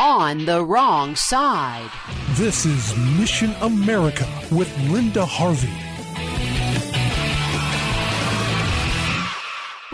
On the wrong side. This is Mission America with Linda Harvey.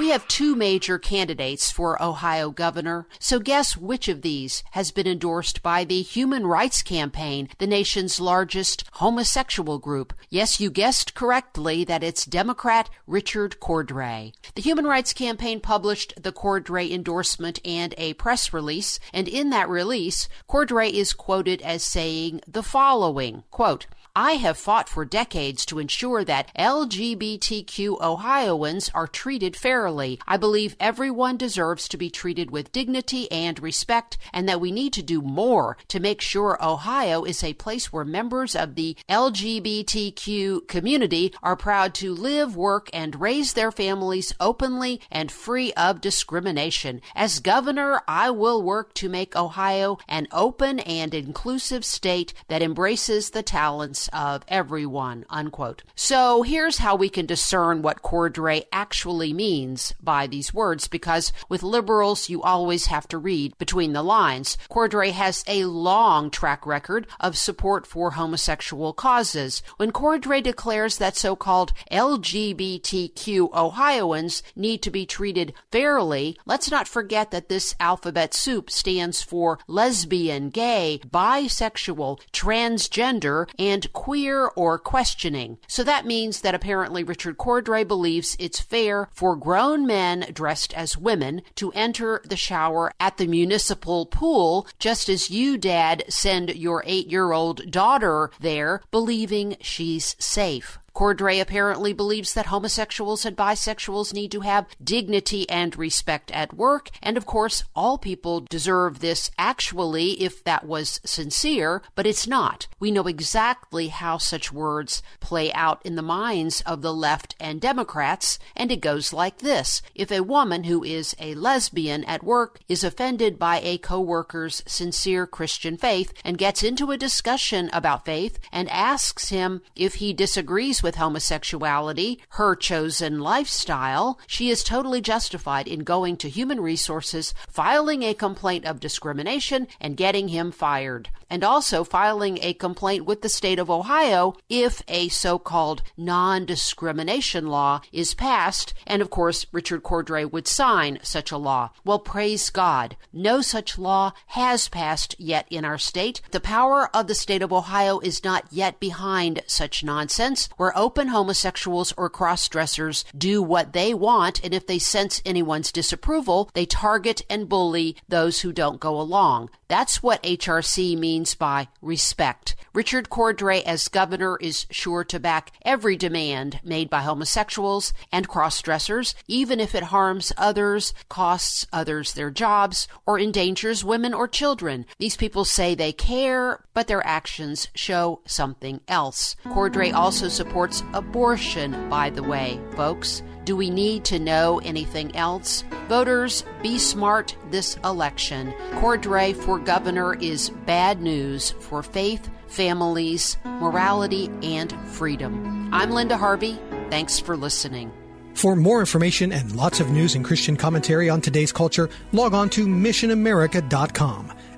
We have two major candidates for Ohio governor, so guess which of these has been endorsed by the Human Rights Campaign, the nation's largest homosexual group. Yes, you guessed correctly that it's Democrat Richard Cordray. The Human Rights Campaign published the Cordray endorsement and a press release, and in that release, Cordray is quoted as saying the following, quote, I have fought for decades to ensure that LGBTQ Ohioans are treated fairly. I believe everyone deserves to be treated with dignity and respect, and that we need to do more to make sure Ohio is a place where members of the LGBTQ community are proud to live, work, and raise their families openly and free of discrimination. As governor, I will work to make Ohio an open and inclusive state that embraces the talents of everyone, unquote. So here's how we can discern what Cordray actually means by these words, because with liberals, you always have to read between the lines. Cordray has a long track record of support for homosexual causes. When Cordray declares that so-called LGBTQ Ohioans need to be treated fairly, let's not forget that this alphabet soup stands for lesbian, gay, bisexual, transgender, and queer or questioning. So that means that apparently Richard Cordray believes it's fair for grown men dressed as women to enter the shower at the municipal pool, just as you, Dad, send your eight year old daughter there believing she's safe. Cordray apparently believes that homosexuals and bisexuals need to have dignity and respect at work, and of course, all people deserve this actually if that was sincere, but it's not. We know exactly how such words play out in the minds of the left and Democrats, and it goes like this. If a woman who is a lesbian at work is offended by a coworker's sincere Christian faith and gets into a discussion about faith and asks him if he disagrees with homosexuality, her chosen lifestyle, she is totally justified in going to human resources, filing a complaint of discrimination, and getting him fired. And also filing a complaint with the state of Ohio if a so called non discrimination law is passed. And of course, Richard Cordray would sign such a law. Well, praise God. No such law has passed yet in our state. The power of the state of Ohio is not yet behind such nonsense. Where open homosexuals or cross dressers do what they want, and if they sense anyone's disapproval, they target and bully those who don't go along. That's what HRC means by respect. Richard Cordray, as governor, is sure to back every demand made by homosexuals and cross dressers, even if it harms others, costs others their jobs, or endangers women or children. These people say they care, but their actions show something else. Cordray also supports abortion, by the way, folks. Do we need to know anything else? Voters, be smart this election. Cordray for governor is bad news for faith, families, morality, and freedom. I'm Linda Harvey. Thanks for listening. For more information and lots of news and Christian commentary on today's culture, log on to missionamerica.com.